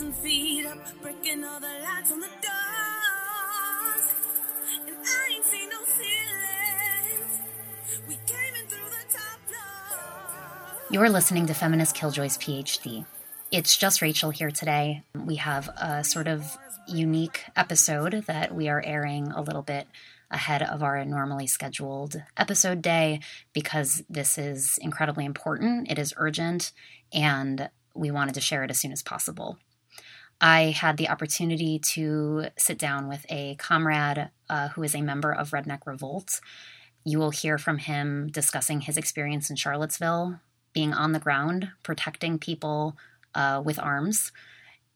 thousand feet up, breaking all the lights on the doors. And I ain't seen no ceilings. We came in through the top floor. You're listening to Feminist Killjoys PhD. It's just Rachel here today. We have a sort of unique episode that we are airing a little bit ahead of our normally scheduled episode day because this is incredibly important. It is urgent, and we wanted to share it as soon as possible. I had the opportunity to sit down with a comrade uh, who is a member of Redneck Revolt. You will hear from him discussing his experience in Charlottesville, being on the ground, protecting people uh, with arms,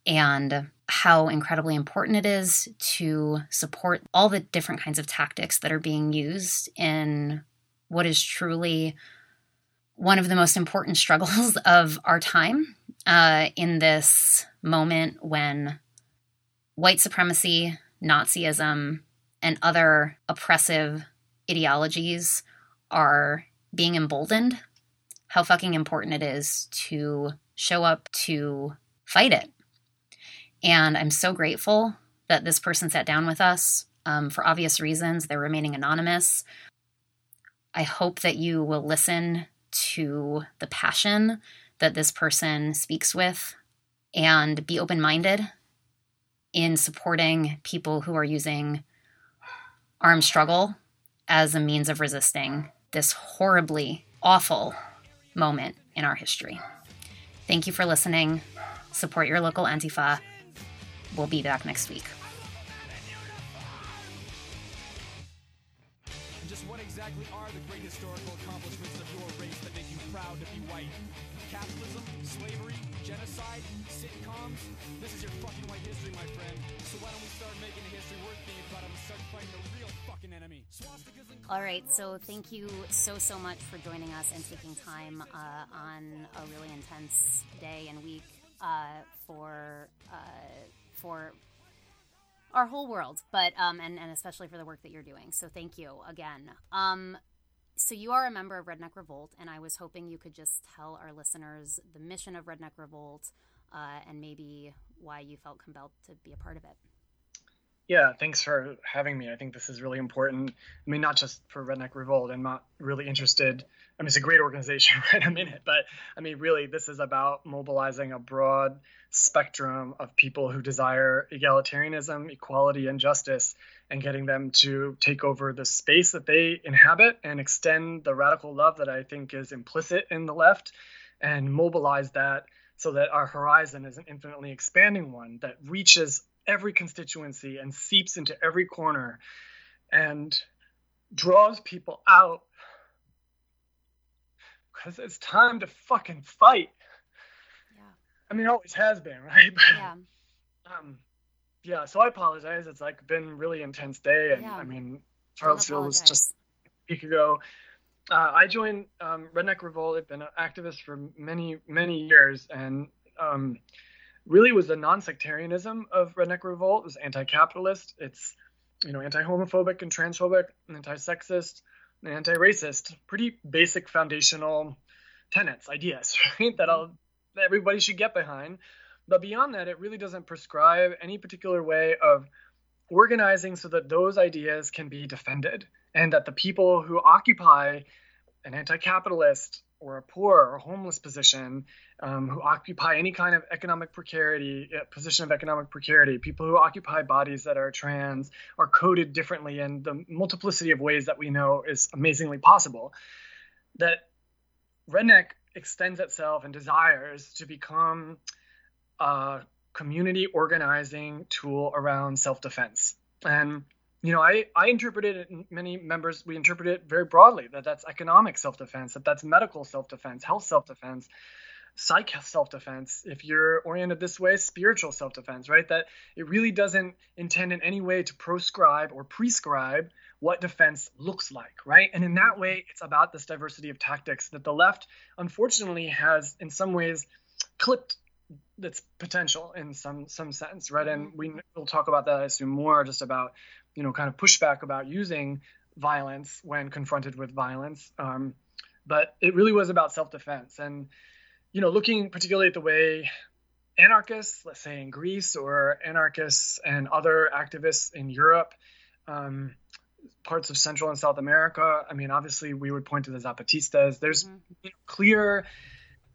and how incredibly important it is to support all the different kinds of tactics that are being used in what is truly one of the most important struggles of our time uh, in this moment when white supremacy, Nazism, and other oppressive ideologies are being emboldened, how fucking important it is to show up to fight it. And I'm so grateful that this person sat down with us. Um, for obvious reasons, they're remaining anonymous. I hope that you will listen to the passion that this person speaks with and be open minded in supporting people who are using armed struggle as a means of resisting this horribly awful moment in our history. Thank you for listening. Support your local Antifa. We'll be back next week. All right, so thank you so, so much for joining us and taking time uh, on a really intense day and week uh, for uh, for our whole world, but um, and and especially for the work that you're doing. So thank you again. Um, so you are a member of Redneck Revolt, and I was hoping you could just tell our listeners the mission of Redneck Revolt uh, and maybe why you felt compelled to be a part of it. Yeah, thanks for having me. I think this is really important. I mean, not just for Redneck Revolt. I'm not really interested. I mean, it's a great organization, right? I'm in it, but I mean, really, this is about mobilizing a broad spectrum of people who desire egalitarianism, equality, and justice, and getting them to take over the space that they inhabit and extend the radical love that I think is implicit in the left, and mobilize that so that our horizon is an infinitely expanding one that reaches every constituency and seeps into every corner and draws people out because it's time to fucking fight. Yeah. I mean, it always has been, right? But, Yeah. Um, yeah. So I apologize. It's like been a really intense day, and Yeah. I mean, Charlottesville was just a week ago. Uh, I joined um, Redneck Revolt. I've been an activist for many, many years, and um, really was the non-sectarianism of Redneck Revolt. It was anti-capitalist. It's you know anti-homophobic and transphobic, and anti-sexist, and anti-racist. Pretty basic foundational tenets, ideas, right? That that everybody should get behind. But beyond that, it really doesn't prescribe any particular way of organizing so that those ideas can be defended and that the people who occupy an anti-capitalist or a poor or homeless position um, who occupy any kind of economic precarity uh, position of economic precarity. People who occupy bodies that are trans are coded differently and the multiplicity of ways that we know is amazingly possible. That redneck extends itself and desires to become a community organizing tool around self-defense. And you know i i interpret it and many members we interpret it very broadly that that's economic self-defense that that's medical self-defense health self-defense psych self-defense. If you're oriented this way spiritual self-defense right? That it really doesn't intend in any way to proscribe or prescribe what defense looks like right? And in that way it's about this diversity of tactics that the left unfortunately has in some ways clipped its potential in some some sense right? And mm-hmm. we will talk about that i assume more just about you know kind of pushback about using violence when confronted with violence um, but it really was about self-defense and you know looking particularly at the way anarchists, let's say in Greece, or anarchists and other activists in Europe, um, parts of Central and South America. I mean, obviously, we would point to the Zapatistas. There's Mhm. you know, clear,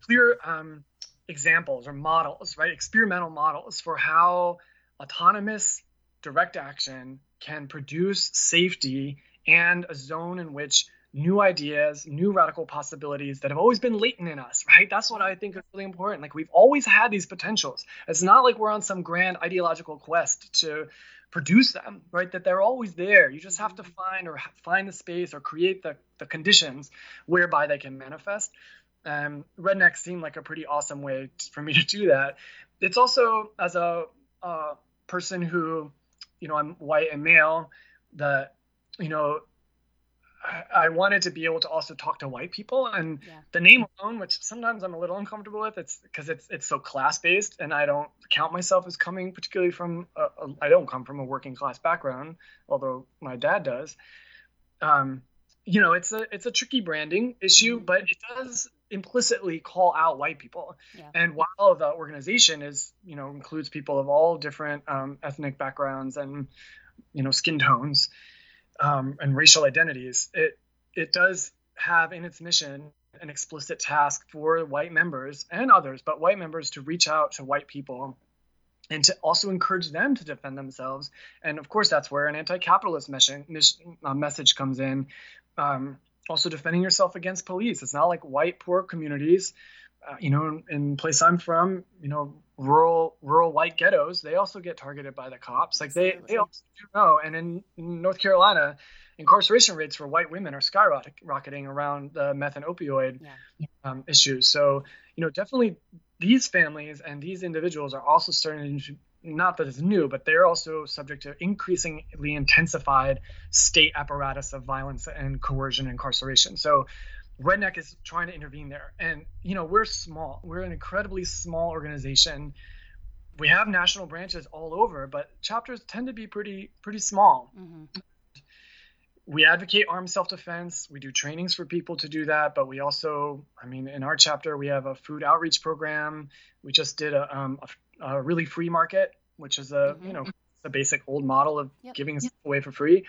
clear um, examples or models, right? Experimental models for how autonomous direct action can produce safety and a zone in which new ideas, new radical possibilities that have always been latent in us, right? That's what I think is really important. Like we've always had these potentials. It's not like we're on some grand ideological quest to produce them, right? That they're always there. You just have to find or find the space or create the, the conditions whereby they can manifest. Um, Redneck seemed like a pretty awesome way for me to do that. It's also as a, a person who, you know, I'm white and male, that, you know, I- I wanted to be able to also talk to white people and Yeah. the name alone, which sometimes I'm a little uncomfortable with, it's because it's it's so class based, and I don't count myself as coming particularly from a, a, I don't come from a working class background, although my dad does. Um, you know, it's a it's a tricky branding issue, Mhm. but it does implicitly call out white people. Yeah. And while the organization is, you know, includes people of all different um, ethnic backgrounds and you know skin tones um, and racial identities, it it does have in its mission an explicit task for white members and others, but white members to reach out to white people and to also encourage them to defend themselves. And of course, that's where an anti-capitalist mission, mission, uh, message comes in. Um, also, defending yourself against police. It's not like white poor communities. Uh, you know, in, in place I'm from, you know, rural rural white ghettos, they also get targeted by the cops. Like they they also do know. And in, North Carolina, incarceration rates for white women are skyrocketing around the meth and opioid Yeah. um, issues. So, you know, definitely these families and these individuals are also starting to, not that it's new, but they're also subject to increasingly intensified state apparatus of violence and coercion and incarceration. So, Redneck is trying to intervene there. And, you know, we're small, we're an incredibly small organization. We have national branches all over, but chapters tend to be pretty pretty small hmm we advocate armed self-defense we do trainings for people to do that but we also i mean in our chapter we have a food outreach program we just did a, um, a, a really free market which is a Mhm. you know the basic old model of Yep. giving stuff away for free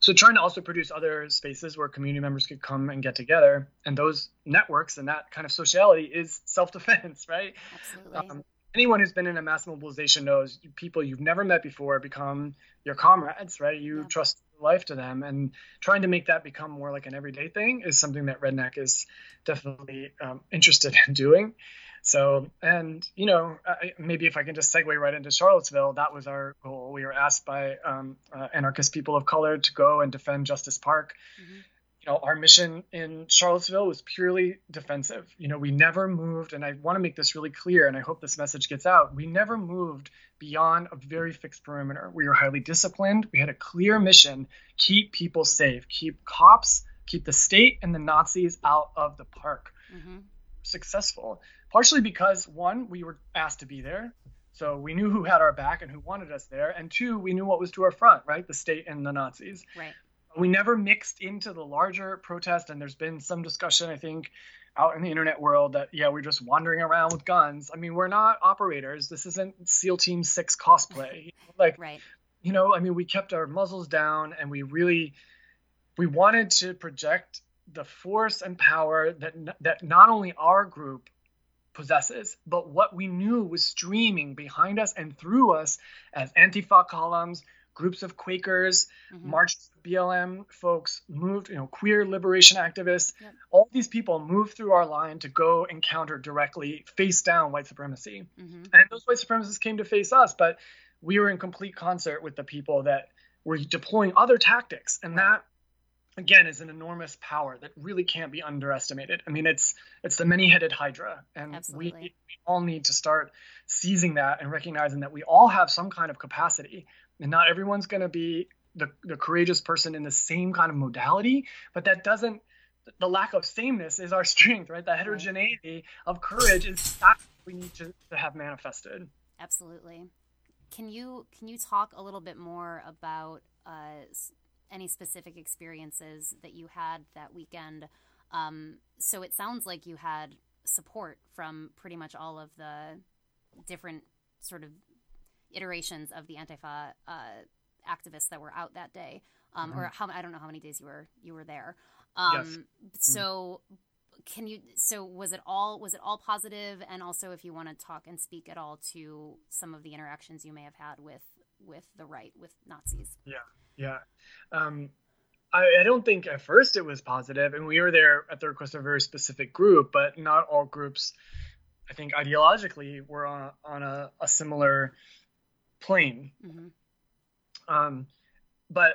so trying to also produce other spaces where community members could come and get together and those networks and that kind of sociality is self-defense right Absolutely. um, anyone who's been in a mass mobilization knows people you've never met before become your comrades, right? You Yeah. trust life to them, and trying to make that become more like an everyday thing is something that Redneck is definitely um, interested in doing. So, and you know, I, maybe if I can just segue right into Charlottesville, that was our goal. We were asked by um, uh, anarchist people of color to go and defend Justice Park Mhm. You know, our mission in Charlottesville was purely defensive. You know, we never moved, and I want to make this really clear, and I hope this message gets out. We never moved beyond a very fixed perimeter. We were highly disciplined. We had a clear mission keep people safe, keep cops, keep the state and the Nazis out of the park. hmm Successful, partially because one, we were asked to be there. So we knew who had our back and who wanted us there. And two, we knew what was to our front, right? The state and the Nazis Right. We never mixed into the larger protest and there's been some discussion i think out in the internet world that yeah we're just wandering around with guns. I mean we're not operators. This isn't seal team 6 cosplay. Like Right. you know i mean we kept our muzzles down and we really we wanted to project the force and power that that not only our group possesses but what we knew was streaming behind us and through us as antifa columns groups of quakers Mhm. marches of BLM folks moved, you know, queer liberation activists, Yep. all these people moved through our line to go encounter directly, face down white supremacy. hmm And those white supremacists came to face us, but we were in complete concert with the people that were deploying other tactics. And that again is an enormous power that really can't be underestimated. I mean, it's it's the many-headed hydra, and we, we all need to start seizing that and recognizing that we all have some kind of capacity, and not everyone's going to be the the courageous person in the same kind of modality, but that doesn't. The lack of sameness is our strength, right? The heterogeneity of courage is that we need to, to have manifested. Absolutely. Can you can you talk a little bit more about uh, any specific experiences that you had that weekend? Um, so it sounds like you had support from pretty much all of the different sort of iterations of the Antifa uh, activists that were out that day, um, or how I don't know how many days you were you were there. Um, Yes. So can you? So was it all was it all positive? And also, if you want to talk and speak at all to some of the interactions you may have had with with the right with Nazis. Yeah, yeah. Um, I, I don't think at first it was positive, and we were there at the request of a very specific group, but not all groups. I think ideologically were on a, on a, a similar plane. hmm Um, but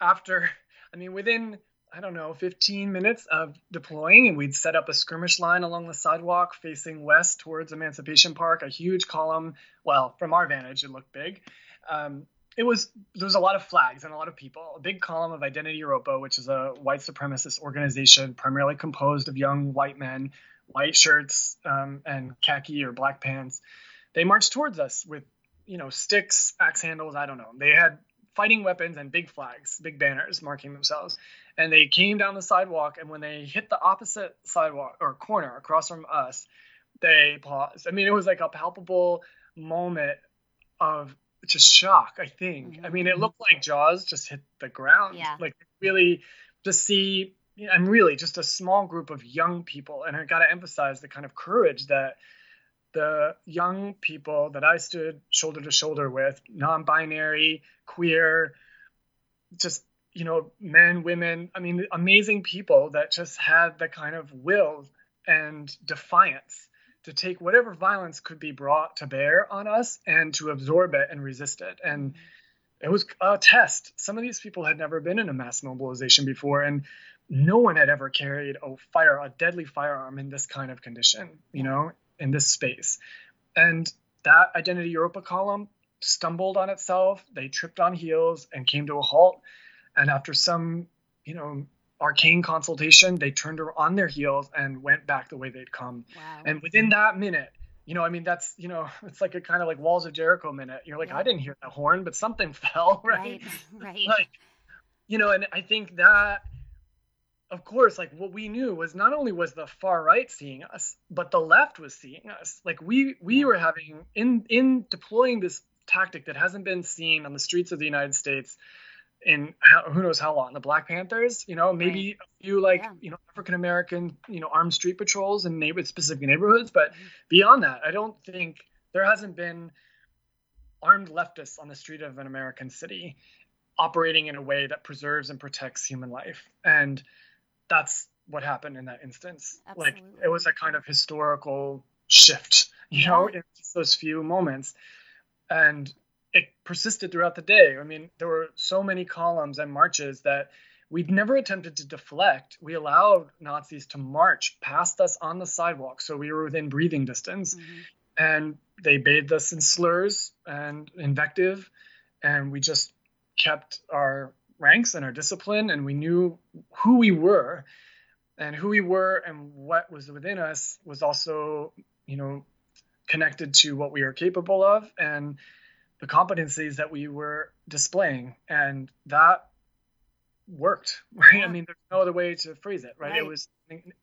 after, I mean, within I don't know, 15 minutes of deploying, and we'd set up a skirmish line along the sidewalk facing west towards Emancipation Park, a huge column. Well, from our vantage, it looked big. Um, it was there was a lot of flags and a lot of people. A big column of Identity Europa, which is a white supremacist organization primarily composed of young white men, white shirts um, and khaki or black pants. They marched towards us with you know sticks, axe handles. I don't know. They had fighting weapons and big flags, big banners marking themselves. And they came down the sidewalk, and when they hit the opposite sidewalk or corner across from us, they paused. I mean, it was like a palpable moment of just shock, I think. I mean, it mm-hmm. looked like Jaws just hit the ground. Yeah. Like, really, to see, and really just a small group of young people. And I got to emphasize the kind of courage that the young people that I stood shoulder to shoulder with, non binary, queer, just, you know, men, women, I mean, amazing people that just had the kind of will and defiance to take whatever violence could be brought to bear on us and to absorb it and resist it. And it was a test. Some of these people had never been in a mass mobilization before, and no one had ever carried a fire, a deadly firearm in this kind of condition, you know, in this space. And that Identity Europa column stumbled on itself. They tripped on heels and came to a halt. And after some, you know, arcane consultation, they turned on their heels and went back the way they'd come. Wow. And within that minute, you know, I mean, that's, you know, it's like a kind of like Walls of Jericho minute. You're like, Yeah. I didn't hear that horn, but something fell, right? right. Right. Like, you know, and I think that, of course, like what we knew was not only was the far right seeing us, but the left was seeing us. Like we we were having in in deploying this tactic that hasn't been seen on the streets of the United States in how, who knows how long. The Black Panthers, you know, maybe a few like Yeah. you know African American, you know, armed street patrols in neighbor specific neighborhoods, but mm-hmm. beyond that, I don't think there hasn't been armed leftists on the street of an American city operating in a way that preserves and protects human life. And that's what happened in that instance. Like it was a kind of historical shift, you know, in just those few moments. And it persisted throughout the day. I mean, there were so many columns and marches that we'd never attempted to deflect. We allowed Nazis to march past us on the sidewalk, so we were within breathing distance Mhm. and they bathed us in slurs and invective and we just kept our ranks and our discipline and we knew who we were and who we were and what was within us was also you know connected to what we are capable of and the competencies that we were displaying and that worked right Yeah. i mean there's no other way to phrase it right, Right. it was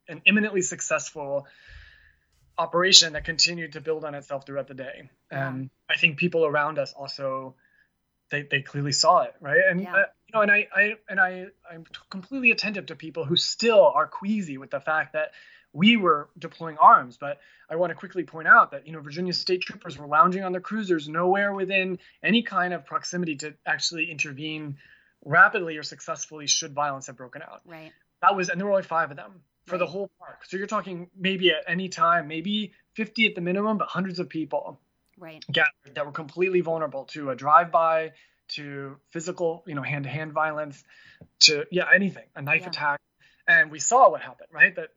an imminently successful operation that continued to build on itself throughout the day. Yeah. And I think people around us also they, they clearly saw it, right? And Yeah. Know, and I, I and I I'm completely attentive to people who still are queasy with the fact that we were deploying arms. But I want to quickly point out that you know Virginia state troopers were lounging on their cruisers, nowhere within any kind of proximity to actually intervene rapidly or successfully should violence have broken out Right. that was and there were only five of them for the whole park so you're talking maybe at any time maybe 50 at the minimum but hundreds of people Right. gathered that were completely vulnerable to a drive-by to physical you know hand-to-hand violence to yeah anything a knife Yeah. attack. And we saw what happened right? That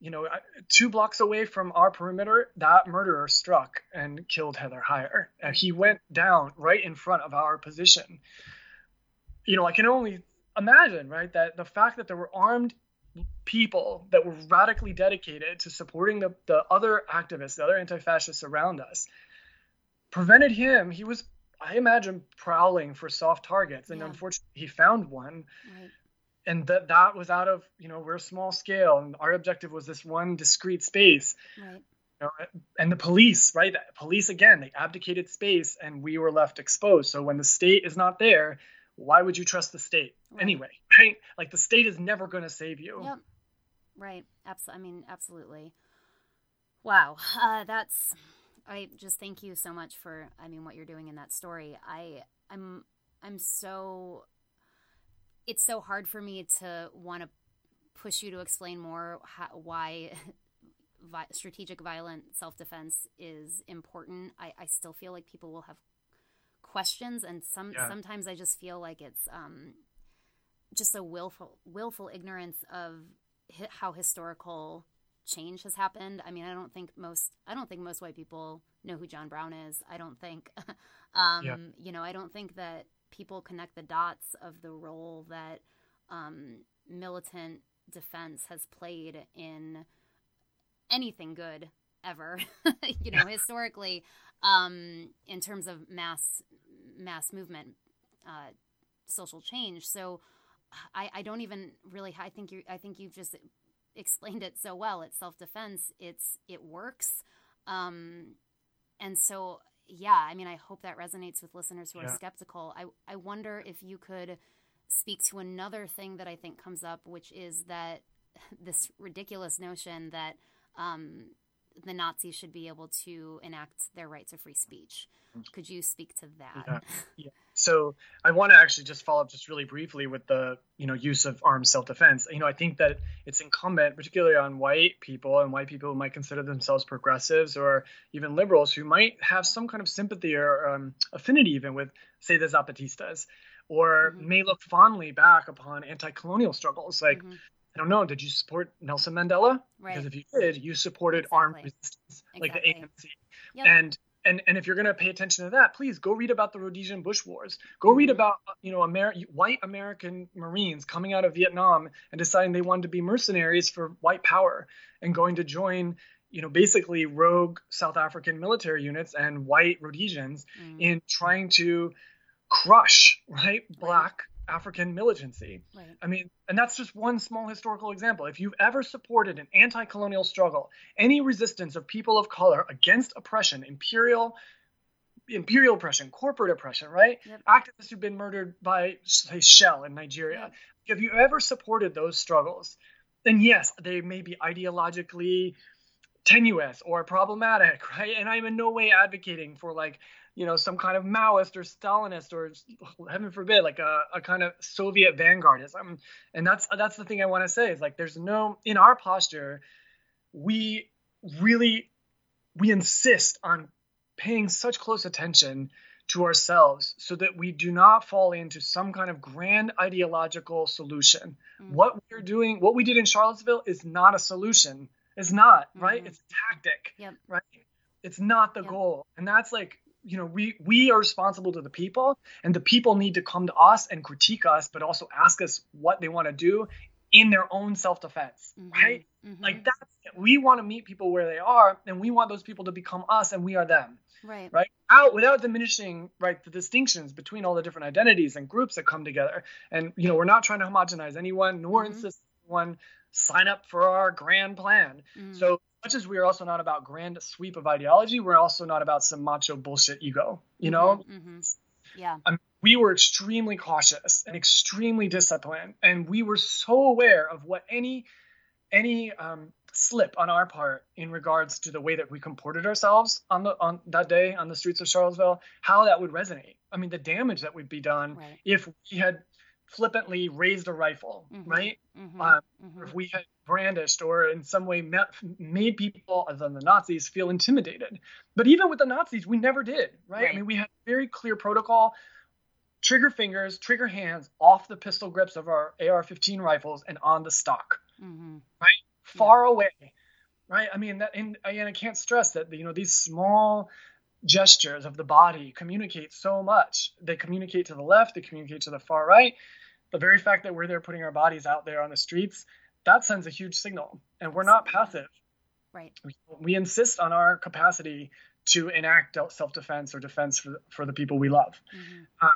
you know two blocks away from our perimeter that murderer struck and killed heather heyer. And he went down right in front of our position. You know i can only imagine right that the fact that there were armed people that were radically dedicated to supporting the, the other activists the other anti-fascists around us prevented him. He was i imagine prowling for soft targets and Yeah. unfortunately he found one Right. and that that was out of you know we're small scale and our objective was this one discrete space Right. You know, and the police, right? The police again, they abdicated space, and we were left exposed. So when the state is not there, why would you trust the state Right. anyway? Right? Like the state is never going to save you. Yep. Right. Absolutely. I mean, absolutely. Wow. Uh, that's. I just thank you so much for. I mean, what you're doing in that story. I. I'm. I'm so. It's so hard for me to want to push you to explain more how, why vi- strategic violent self defense is important. I, I still feel like people will have questions, and some Yeah. sometimes I just feel like it's um, just a willful willful ignorance of hi- how historical change has happened. I mean, I don't think most I don't think most white people know who John Brown is. I don't think um, Yeah. you know, I don't think that people connect the dots of the role that um, militant defense has played in anything good ever. you know, historically, um, in terms of mass mass movement, uh, social change. So, I, I don't even really. I think you. I think you've just explained it so well. It's self defense. It's it works. Um, and so yeah, I mean, I hope that resonates with listeners who are Yeah. skeptical. I I wonder if you could speak to another thing that I think comes up, which is that this ridiculous notion that um, the Nazis should be able to enact their rights of free speech. Could you speak to that? Yeah. Yeah. So I want to actually just follow up just really briefly with the you know use of armed self-defense. You know, I think that it's incumbent, particularly on white people and white people who might consider themselves progressives or even liberals, who might have some kind of sympathy or um, affinity even with, say, the Zapatistas, or Mhm. may look fondly back upon anti-colonial struggles. Like, Mhm. I don't know, did you support Nelson Mandela? Right. Because if you did, you supported armed resistance, like the Exactly. ANC. Yep. And and and if you're going to pay attention to that, please go read about the Rhodesian Bush Wars. Go read Mhm. about you know Amer- white American Marines coming out of Vietnam and deciding they wanted to be mercenaries for white power and going to join you know basically rogue South African military units and white Rhodesians Mm, in trying to crush right black African militancy. right. I mean, and that's just one small historical example. If you've ever supported an anti colonial struggle, any resistance of people of color against oppression, imperial imperial oppression, corporate oppression, right? Yep. Activists who've been murdered by, say, Shell in Nigeria. If you ever supported those struggles, then yes, they may be ideologically tenuous or problematic, right? And I'm in no way advocating for like, you know, some kind of Maoist or Stalinist or heaven forbid, like a, a kind of Soviet vanguardism. And that's that's the thing I want to say is like there's no in our posture, we really we insist on paying such close attention to ourselves so that we do not fall into some kind of grand ideological solution. Mm. What we're doing, what we did in Charlottesville is not a solution. It's not, right? Mhm. It's a tactic, Yep. right? It's not the Yep. goal. And that's like, you know, we we are responsible to the people and the people need to come to us and critique us, but also ask us what they want to do in their own self-defense, Mhm. right? Mhm. Like that's it. we want to meet people where they are and we want those people to become us and we are them right. right out without diminishing right the distinctions between all the different identities and groups that come together and you know we're not trying to homogenize anyone nor Mhm. insist anyone sign up for our grand plan Mm. so much as we are also not about grand sweep of ideology we're also not about some macho bullshit ego you know Mhm, mhm. Yeah. we were extremely cautious and extremely disciplined and we were so aware of what any any um, slip on our part in regards to the way that we comported ourselves on the on that day on the streets of Charlottesville how that would resonate i mean the damage that would be done Right. if we had flippantly raised a rifle Mhm. right Mhm, uh, mhm. if we had brandished or in some way met, made people other than the Nazis feel intimidated. But even with the Nazis, we never did, right? Right. I mean, we had very clear protocol. Trigger fingers, trigger hands off the pistol grips of our AR-15 rifles and on the stock, Mhm. far away, right? I mean, that and again, I can't stress that you know these small gestures of the body communicate so much. They communicate to the left, they communicate to the far right. The very fact that we're there putting our bodies out there on the streets, that sends a huge signal. And we're not passive. Right. We, we insist on our capacity to enact self-defense or defense for, for the people we love. Mhm.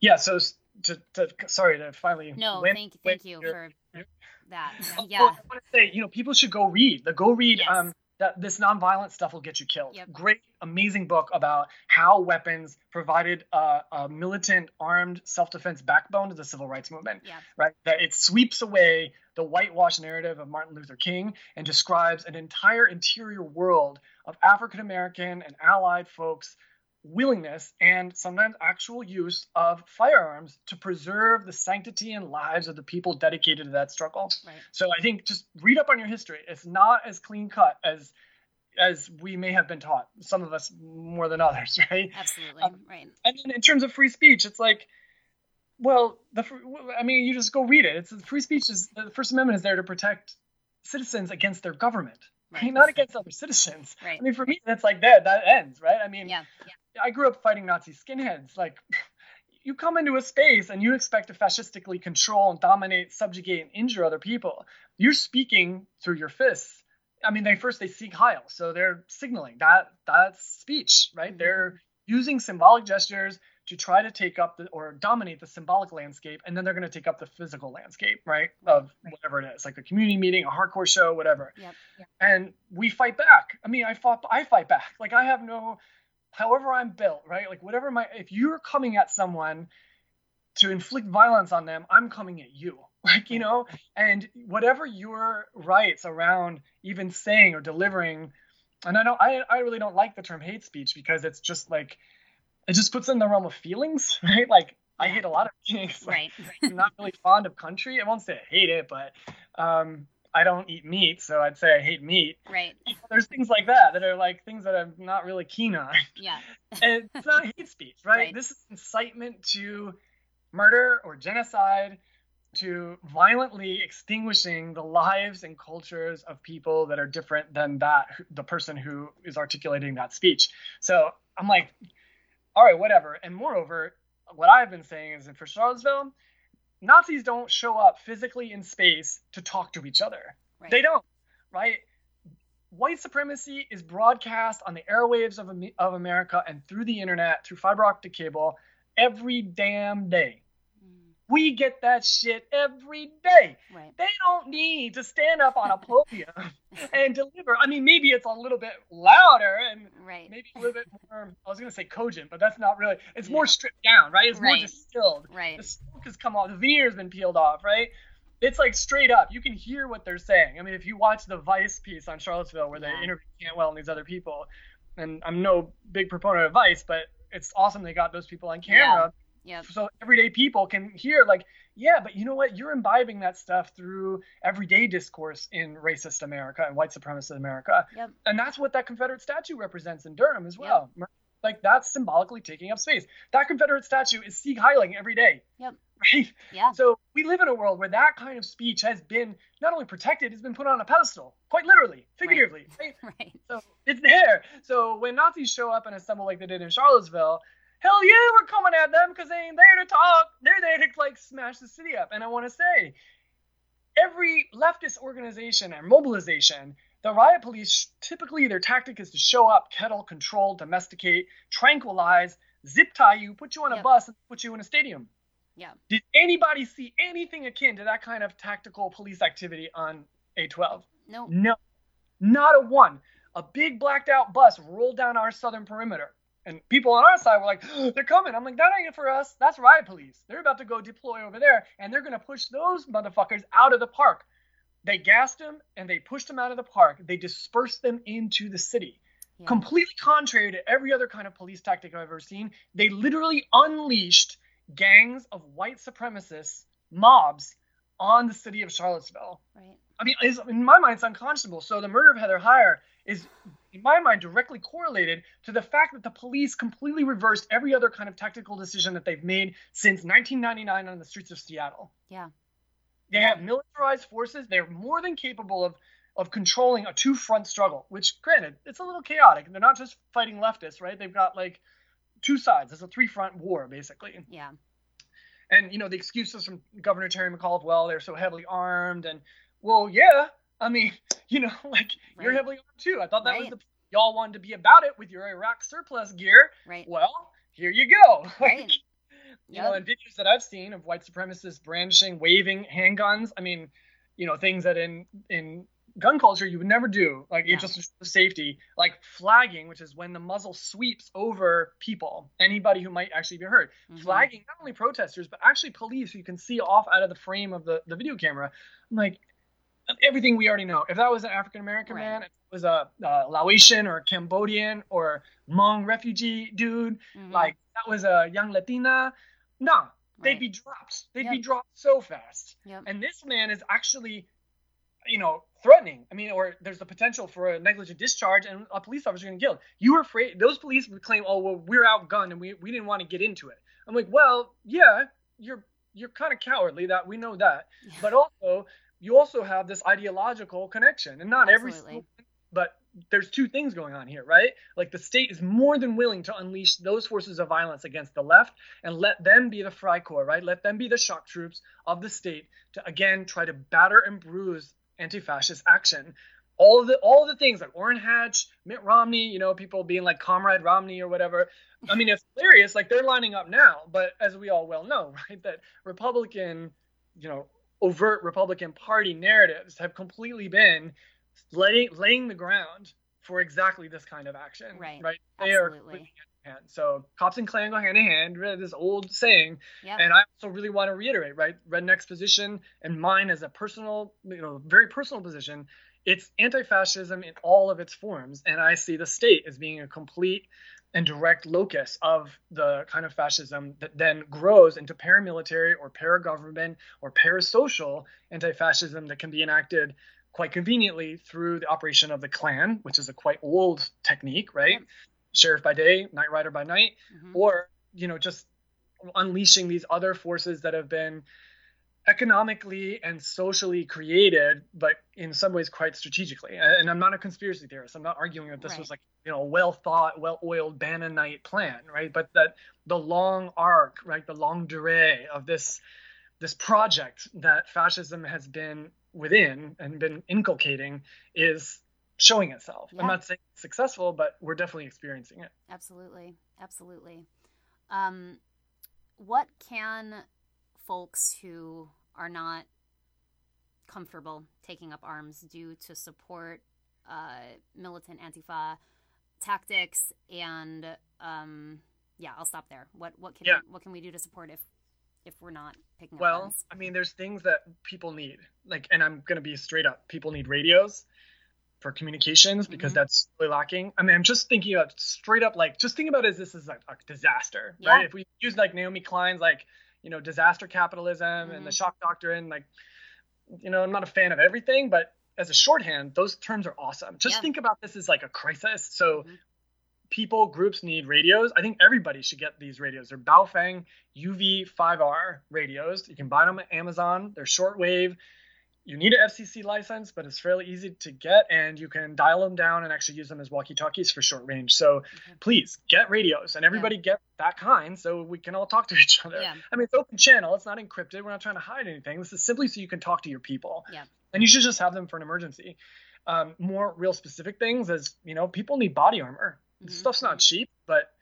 Yeah. So to, to sorry to finally No, land- thank thank you here. for that. Oh, Yeah. I want to say, you know, people should go read the go read Yes. um, that this nonviolent stuff will get you killed. Yep. Great, amazing book about how weapons provided a, a militant, armed self-defense backbone to the civil rights movement. Yeah. Right, that it sweeps away the whitewash narrative of Martin Luther King and describes an entire interior world of African American and allied folks willingness and sometimes actual use of firearms to preserve the sanctity and lives of the people dedicated to that struggle. Right. So I think just read up on your history. It's not as clean cut as as we may have been taught. Some of us more than others, right? Absolutely. Um, right. And then in terms of free speech, it's like, well, the I mean, you just go read it. It's free speech is the First Amendment is there to protect citizens against their government, right? Not against other citizens. Right. I mean, for me, that's like that. That ends, right? I mean, Yeah. yeah. I grew up fighting Nazi skinheads. Like, you come into a space and you expect to fascistically control and dominate, subjugate, and injure other people. You're speaking through your fists. I mean, they first they Sieg Heil, so they're signaling that that's speech, right? Mhm. They're using symbolic gestures to try to take up the, or dominate the symbolic landscape, and then they're going to take up the physical landscape, right? Of whatever it is, like a community meeting, a hardcore show, whatever Yep. and we fight back. I mean, I fought, I fight back. Like I have no, however I'm built, right? Like whatever my, if you're coming at someone to inflict violence on them, I'm coming at you. Like you know, and whatever your rights around even saying or delivering, and I don't, I, I really don't like the term hate speech because it's just like, it just puts it in the realm of feelings, right? Like I hate a lot of things. Like, Right. I'm not really fond of country. I won't say I hate it, but um, I don't eat meat, so I'd say I hate meat. Right. There's things like that that are like things that I'm not really keen on. Yeah. And it's not hate speech, right? Right. This is incitement to murder or genocide, to violently extinguishing the lives and cultures of people that are different than that the person who is articulating that speech. So I'm like, all right, whatever. And moreover, what I've been saying is that for Charlottesville, Nazis don't show up physically in space to talk to each other. Right. They don't, right? White supremacy is broadcast on the airwaves of, of America and through the internet, through fiber optic cable, every damn day. We get that shit every day. Right. They don't need to stand up on a podium and deliver. I mean, maybe it's a little bit louder and Right. maybe a little bit more, I was going to say cogent, but that's not really, it's more stripped down, right? It's more distilled. Right. The smoke has come off, the veneer's been peeled off, right? It's like straight up. You can hear what they're saying. I mean, if you watch the Vice piece on Charlottesville where Yeah. they interview Cantwell and these other people, and I'm no big proponent of Vice, but it's awesome they got those people on camera Yep. so everyday people can hear like yeah but you know what you're imbibing that stuff through everyday discourse in racist america and white supremacist america Yep. and that's what that confederate statue represents in durham as well like that's symbolically taking up space that confederate statue is sieg heiling every day Yep. right Yeah. so we live in a world where that kind of speech has been not only protected it's been put on a pedestal quite literally figuratively right? Right. So it's there. So when Nazis show up and assemble like they did in Charlottesville, hell yeah, we're coming at them because they ain't there to talk. They're there to like smash the city up. And I want to say, every leftist organization and mobilization, the riot police typically their tactic is to show up, kettle, control, domesticate, tranquilize, zip tie you, put you on a Yep. bus, and put you in a stadium. Yeah. Did anybody see anything akin to that kind of tactical police activity on A12? No. No, not a one. A big blacked out bus rolled down our southern perimeter. And people on our side were like, they're coming. I'm like, that ain't it for us. That's riot police. They're about to go deploy over there, and they're going to push those motherfuckers out of the park. They gassed them and they pushed them out of the park. They dispersed them into the city. Yeah. Completely contrary to every other kind of police tactic I've ever seen. They literally unleashed gangs of white supremacists, mobs, on the city of Charlottesville. Right. I mean, in my mind, it's unconscionable. So the murder of Heather Heyer is, in my mind, directly correlated to the fact that the police completely reversed every other kind of tactical decision that they've made since 1999 on the streets of Seattle. Yeah. They have militarized forces. They're more than capable of of controlling a two front struggle. Which, granted, it's a little chaotic. They're not just fighting leftists, right? They've got like two sides. It's a three front war, basically. Yeah. And you know the excuses from Governor Terry McAuliffe, well, they're so heavily armed, and well, yeah, I mean, you know, like you're heavily armed too. I thought that Right. was the y'all wanted to be about it with your Iraq surplus gear. Right. Well, here you go. Right. you know, Yep. and videos that I've seen of white supremacists brandishing, waving handguns. I mean, you know, things that in in gun culture you would never do. Like Yeah. just for safety. Like flagging, which is when the muzzle sweeps over people, anybody who might actually be hurt. Mhm. Flagging not only protesters but actually police who you can see off out of the frame of the, the video camera. I'm like everything we already know. If that was an African American Right. man, if it was a, uh Laotian or a Cambodian or Hmong refugee dude, Mhm. like that was a young Latina, nah, they'd Right. be dropped. They'd Yep. be dropped so fast. Yep. And this man is actually, you know, threatening. I mean, or there's the potential for a negligent discharge and a police officer getting killed. You were afraid. Those police would claim, oh, well, we're outgunned and we, we didn't want to get into it. I'm like, well, yeah, you're you're kind of cowardly. That we know that. Yeah. But also, you also have this ideological connection, and not every Absolutely. single but there's two things going on here, right? Like the state is more than willing to unleash those forces of violence against the left and let them be the Freikorps, right? Let them be the shock troops of the state to again try to batter and bruise anti-fascist action. All the all of the things like Orrin Hatch, Mitt Romney, you know, people being like Comrade Romney or whatever. I mean, it's hilarious. Like they're lining up now, but as we all well know, right, that Republican, you know, overt Republican Party narratives have completely been laying laying the ground for exactly this kind of action. Right. Right. They Absolutely. hand. So cops and Klan go hand in hand. This old saying, Yep. and I also really want to reiterate, right? Redneck's position and mine as a personal, you know, very personal position. It's anti-fascism in all of its forms, and I see the state as being a complete and direct locus of the kind of fascism that then grows into paramilitary or paragovernment or parasocial anti-fascism that can be enacted quite conveniently through the operation of the Klan, which is a quite old technique, right? Yep. Sheriff by day, night rider by night, Mhm. or you know just unleashing these other forces that have been economically and socially created but in some ways quite strategically and i'm not a conspiracy theorist i'm not arguing that this Right. was like you know a well thought well oiled bannonite plan right but that the long arc right the longue durée of this this project that fascism has been within and been inculcating is showing itself Yeah. i'm not saying it's successful but we're definitely experiencing it Absolutely. Absolutely. Um, what can folks who are not comfortable taking up arms due to support uh, militant Antifa tactics? And um, yeah, I'll stop there. What what can Yeah. what can we do to support if if we're not picking up Well, arms? I mean, there's things that people need. Like, and I'm going to be straight up. People need radios for communications because Mhm. that's really lacking. I mean, I'm just thinking about straight up, like, just think about it as this is like a disaster, Yeah. right? If we use like Naomi Klein's, like, you know, disaster capitalism and the Mhm. shock doctrine, like, you know, I'm not a fan of everything, but as a shorthand, those terms are awesome. Just Yeah. think about this as like a crisis. So, Mhm. people, groups need radios. I think everybody should get these radios. They're Baofeng UV5R radios. You can buy them at Amazon. They're shortwave. You need an FCC license, but it's fairly easy to get, and you can dial them down and actually use them as walkie-talkies for short range. So please get radios, and everybody get that kind, so we can all talk to each other. Yeah. I mean, it's open channel. It's not encrypted. We're not trying to hide anything. This is simply so you can talk to your people. Yeah. And you should just have them for an emergency. Um, more real specific things is, you know, people need body armor. Mhm. Stuff's not cheap, but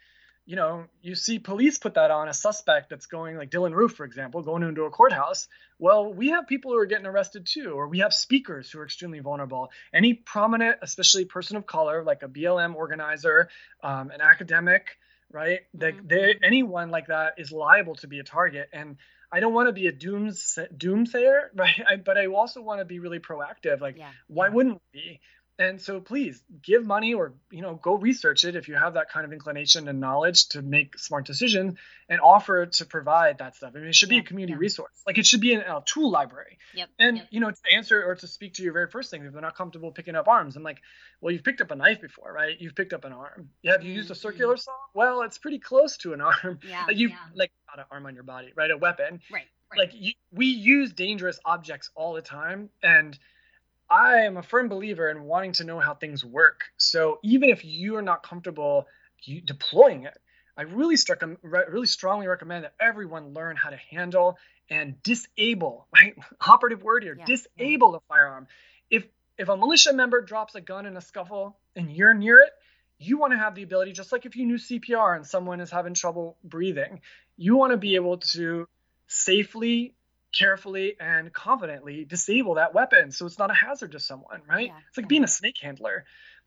you know, you see police put that on a suspect that's going like Dylann Roof, for example, going into a courthouse. Well, we have people who are getting arrested too, or we have speakers who are extremely vulnerable. Any prominent, especially person of color, like a BLM organizer, um, an academic, right? Mhm. they, anyone like that is liable to be a target. And I don't want to be a dooms doomsayer, right? I, but I also want to be really proactive. Like, Yeah. why wouldn't we? And so please give money or you know go research it if you have that kind of inclination and knowledge to make smart decisions and offer to provide that stuff. I mean, it should be a community yeah. resource. Like it should be in a tool library. Yep. And yep. you know, to answer or to speak to your very first thing, if they're not comfortable picking up arms, I'm like, well, you've picked up a knife before, right? You've picked up an arm. Yeah, Have you used a Mhm. circular saw? Well, it's pretty close to an arm. Yeah, Like you yeah. like not an arm on your body, right? A weapon right. Right. like you, we use dangerous objects all the time and i am a firm believer in wanting to know how things work. So even if you are not comfortable deploying it i really struck um, really strongly recommend that everyone learn how to handle and disable right operative word here Yeah, disable a firearm. If if a militia member drops a gun in a scuffle and you're near it you want to have the ability just like if you knew cpr and someone is having trouble breathing you want to be able to safely carefully and confidently disable that weapon so it's not a hazard to someone, right? Yeah, It's like yeah. being a snake handler.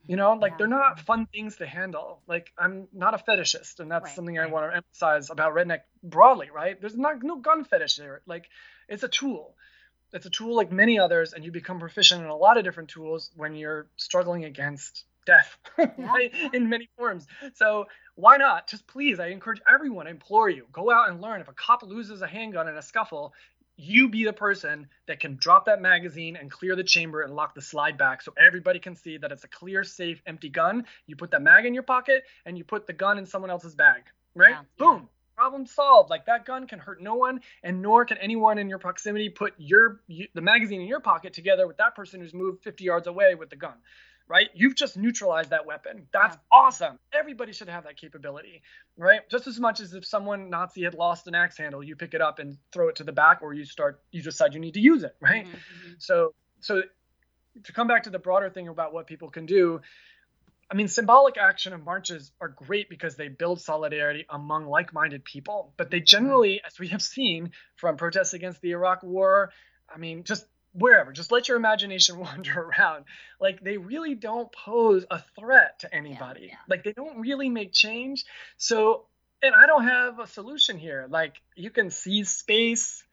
You know, like Yeah. they're not fun things to handle. Like I'm not a fetishist, and that's Right, something I right. want to emphasize about redneck broadly, right? There's not no gun fetish there. Like it's a tool. It's a tool like many others, and you become proficient in a lot of different tools when you're struggling against death, right? In many forms. So why not? Just please, I encourage everyone, I implore you, go out and learn. If a cop loses a handgun in a scuffle, you be the person that can drop that magazine and clear the chamber and lock the slide back so everybody can see that it's a clear, safe, empty gun. You put that mag in your pocket and you put the gun in someone else's bag, right? Yeah, Boom. Problem solved. Like that gun can hurt no one, and nor can anyone in your proximity put your you, the magazine in your pocket together with that person who's moved 50 yards away with the gun, right? You've just neutralized that weapon. That's Yeah. awesome. Everybody should have that capability, right? Just as much as if someone Nazi had lost an axe handle, you pick it up and throw it to the back, or you start you decide you need to use it, right? Mhm, mhm. So so to come back to the broader thing about what people can do, I mean symbolic action and marches are great because they build solidarity among like-minded people, but they generally as we have seen from protests against the Iraq war, I mean just wherever, just let your imagination wander around. Like they really don't pose a threat to anybody. yeah. Like they don't really make change. So and I don't have a solution here. Like you can seize space,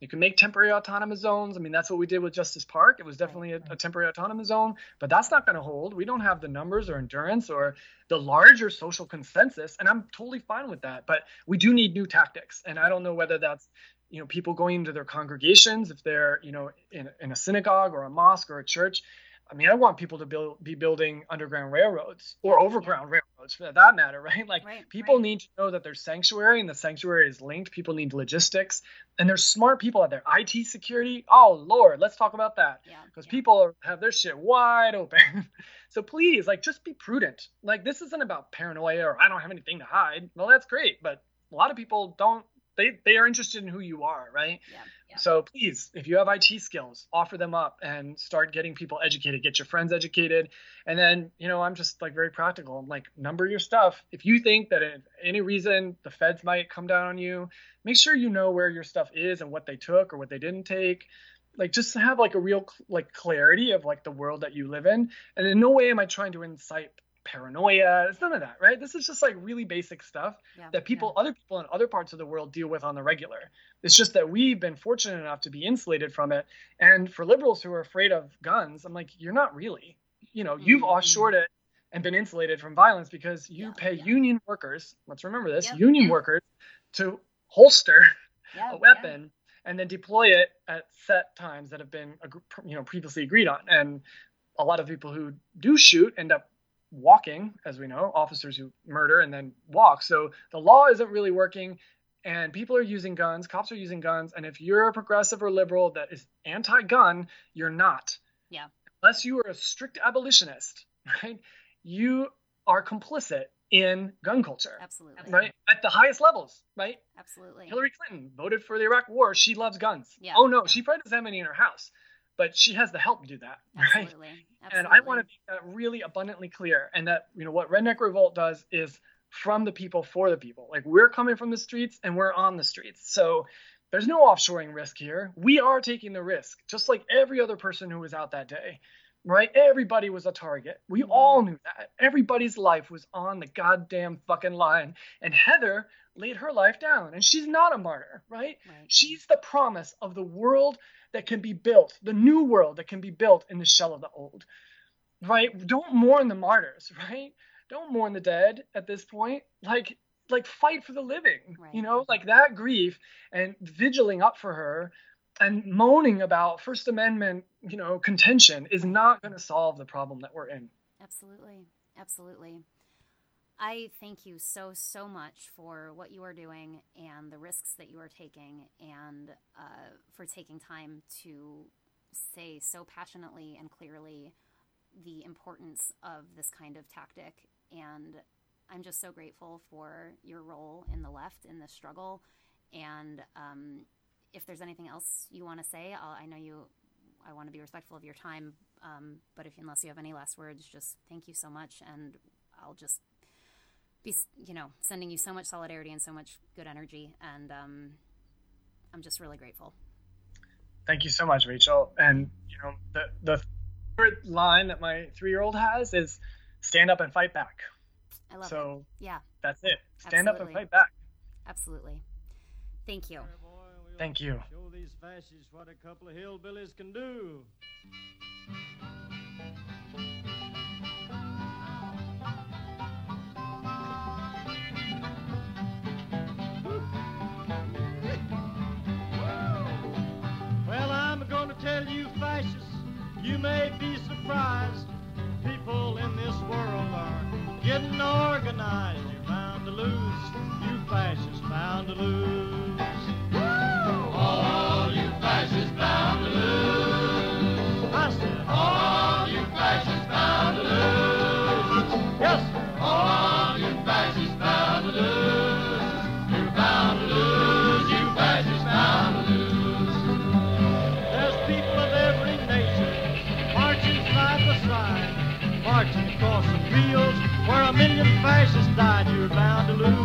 you can make temporary autonomous zones. I mean, that's what we did with Justice Park. It was definitely a, a temporary autonomous zone, but that's not going to hold. We don't have the numbers or endurance or the larger social consensus, and I'm totally fine with that. But we do need new tactics, and I don't know whether that's you know people going into their congregations if they're you know in, in a synagogue or a mosque or a church. I mean, I want people to build, be building underground railroads or overground railroads for that matter, right? Like Right, people right. need to know that there's sanctuary and the sanctuary is linked. People need logistics and there's smart people out there. IT security. Oh Lord, let's talk about that because yeah. people have their shit wide open. so please, like, just be prudent. Like, this isn't about paranoia or I don't have anything to hide. Well, that's great, but a lot of people don't. They they are interested in who you are, right? Yeah, yeah. So please, if you have IT skills, offer them up and start getting people educated. Get your friends educated, and then you know I'm just like very practical. I'm like number your stuff. If you think that if any reason the feds might come down on you, make sure you know where your stuff is and what they took or what they didn't take. Like just have like a real like clarity of like the world that you live in. And in no way am I trying to incite paranoia. It's none of that, right? This is just like really basic stuff Yeah, that people, other people in other parts of the world deal with on the regular. It's just that we've been fortunate enough to be insulated from it. And for liberals who are afraid of guns, I'm like, you're not really. You know, you've Mhm. offshored it and been insulated from violence because you Yeah, pay yeah. union workers. Let's remember this: union workers to holster yeah, a yeah. weapon and then deploy it at set times that have been you know previously agreed on and a lot of people who do shoot end up walking as we know officers who murder and then walk so the law isn't really working and people are using guns cops are using guns and if you're a progressive or liberal that is anti-gun you're not Yeah. unless you are a strict abolitionist right you are complicit in gun culture Absolutely. right at the highest levels right Absolutely. Hillary Clinton voted for the Iraq War. She loves guns. Yeah. Oh no, she probably doesn't have any in her house, but she has the help to do that, right? Absolutely. And I want to make that really abundantly clear. And that you know what Redneck Revolt does is from the people for the people. Like we're coming from the streets and we're on the streets. So there's no offshoring risk here. We are taking the risk, just like every other person who was out that day. Right? Everybody was a target. We mm-hmm. all knew that. Everybody's life was on the goddamn fucking line. And Heather laid her life down. And she's not a martyr, right? Right. She's the promise of the world that can be built, the new world that can be built in the shell of the old. Right? Don't mourn the martyrs, right? Don't mourn the dead at this point. Like like fight for the living. Right. You know, like that grief and vigiling up for her and moaning about First Amendment, you know, contention is not going to solve the problem that we're in. Absolutely. Absolutely. I thank you so, so much for what you are doing and the risks that you are taking and uh, for taking time to say so passionately and clearly the importance of this kind of tactic. And I'm just so grateful for your role in the left in this struggle. And um, if there's anything else you want to say, I'll, I know you. I want to be respectful of your time, um, but if unless you have any last words, just thank you so much, and I'll just be, you know, sending you so much solidarity and so much good energy, and um, I'm just really grateful. Thank you so much, Rachel. And you know, the the third line that my three year old has is stand up and fight back. I love it. So Yeah, that's it. Stand up and fight back. absolutely. Thank you. Thank you. Show these fascists what a couple of hillbillies can do. Tell you, fascists, you may be surprised. People in this world are getting organized. You're bound to lose. You fascists bound to lose. Fascists died. You're bound to lose.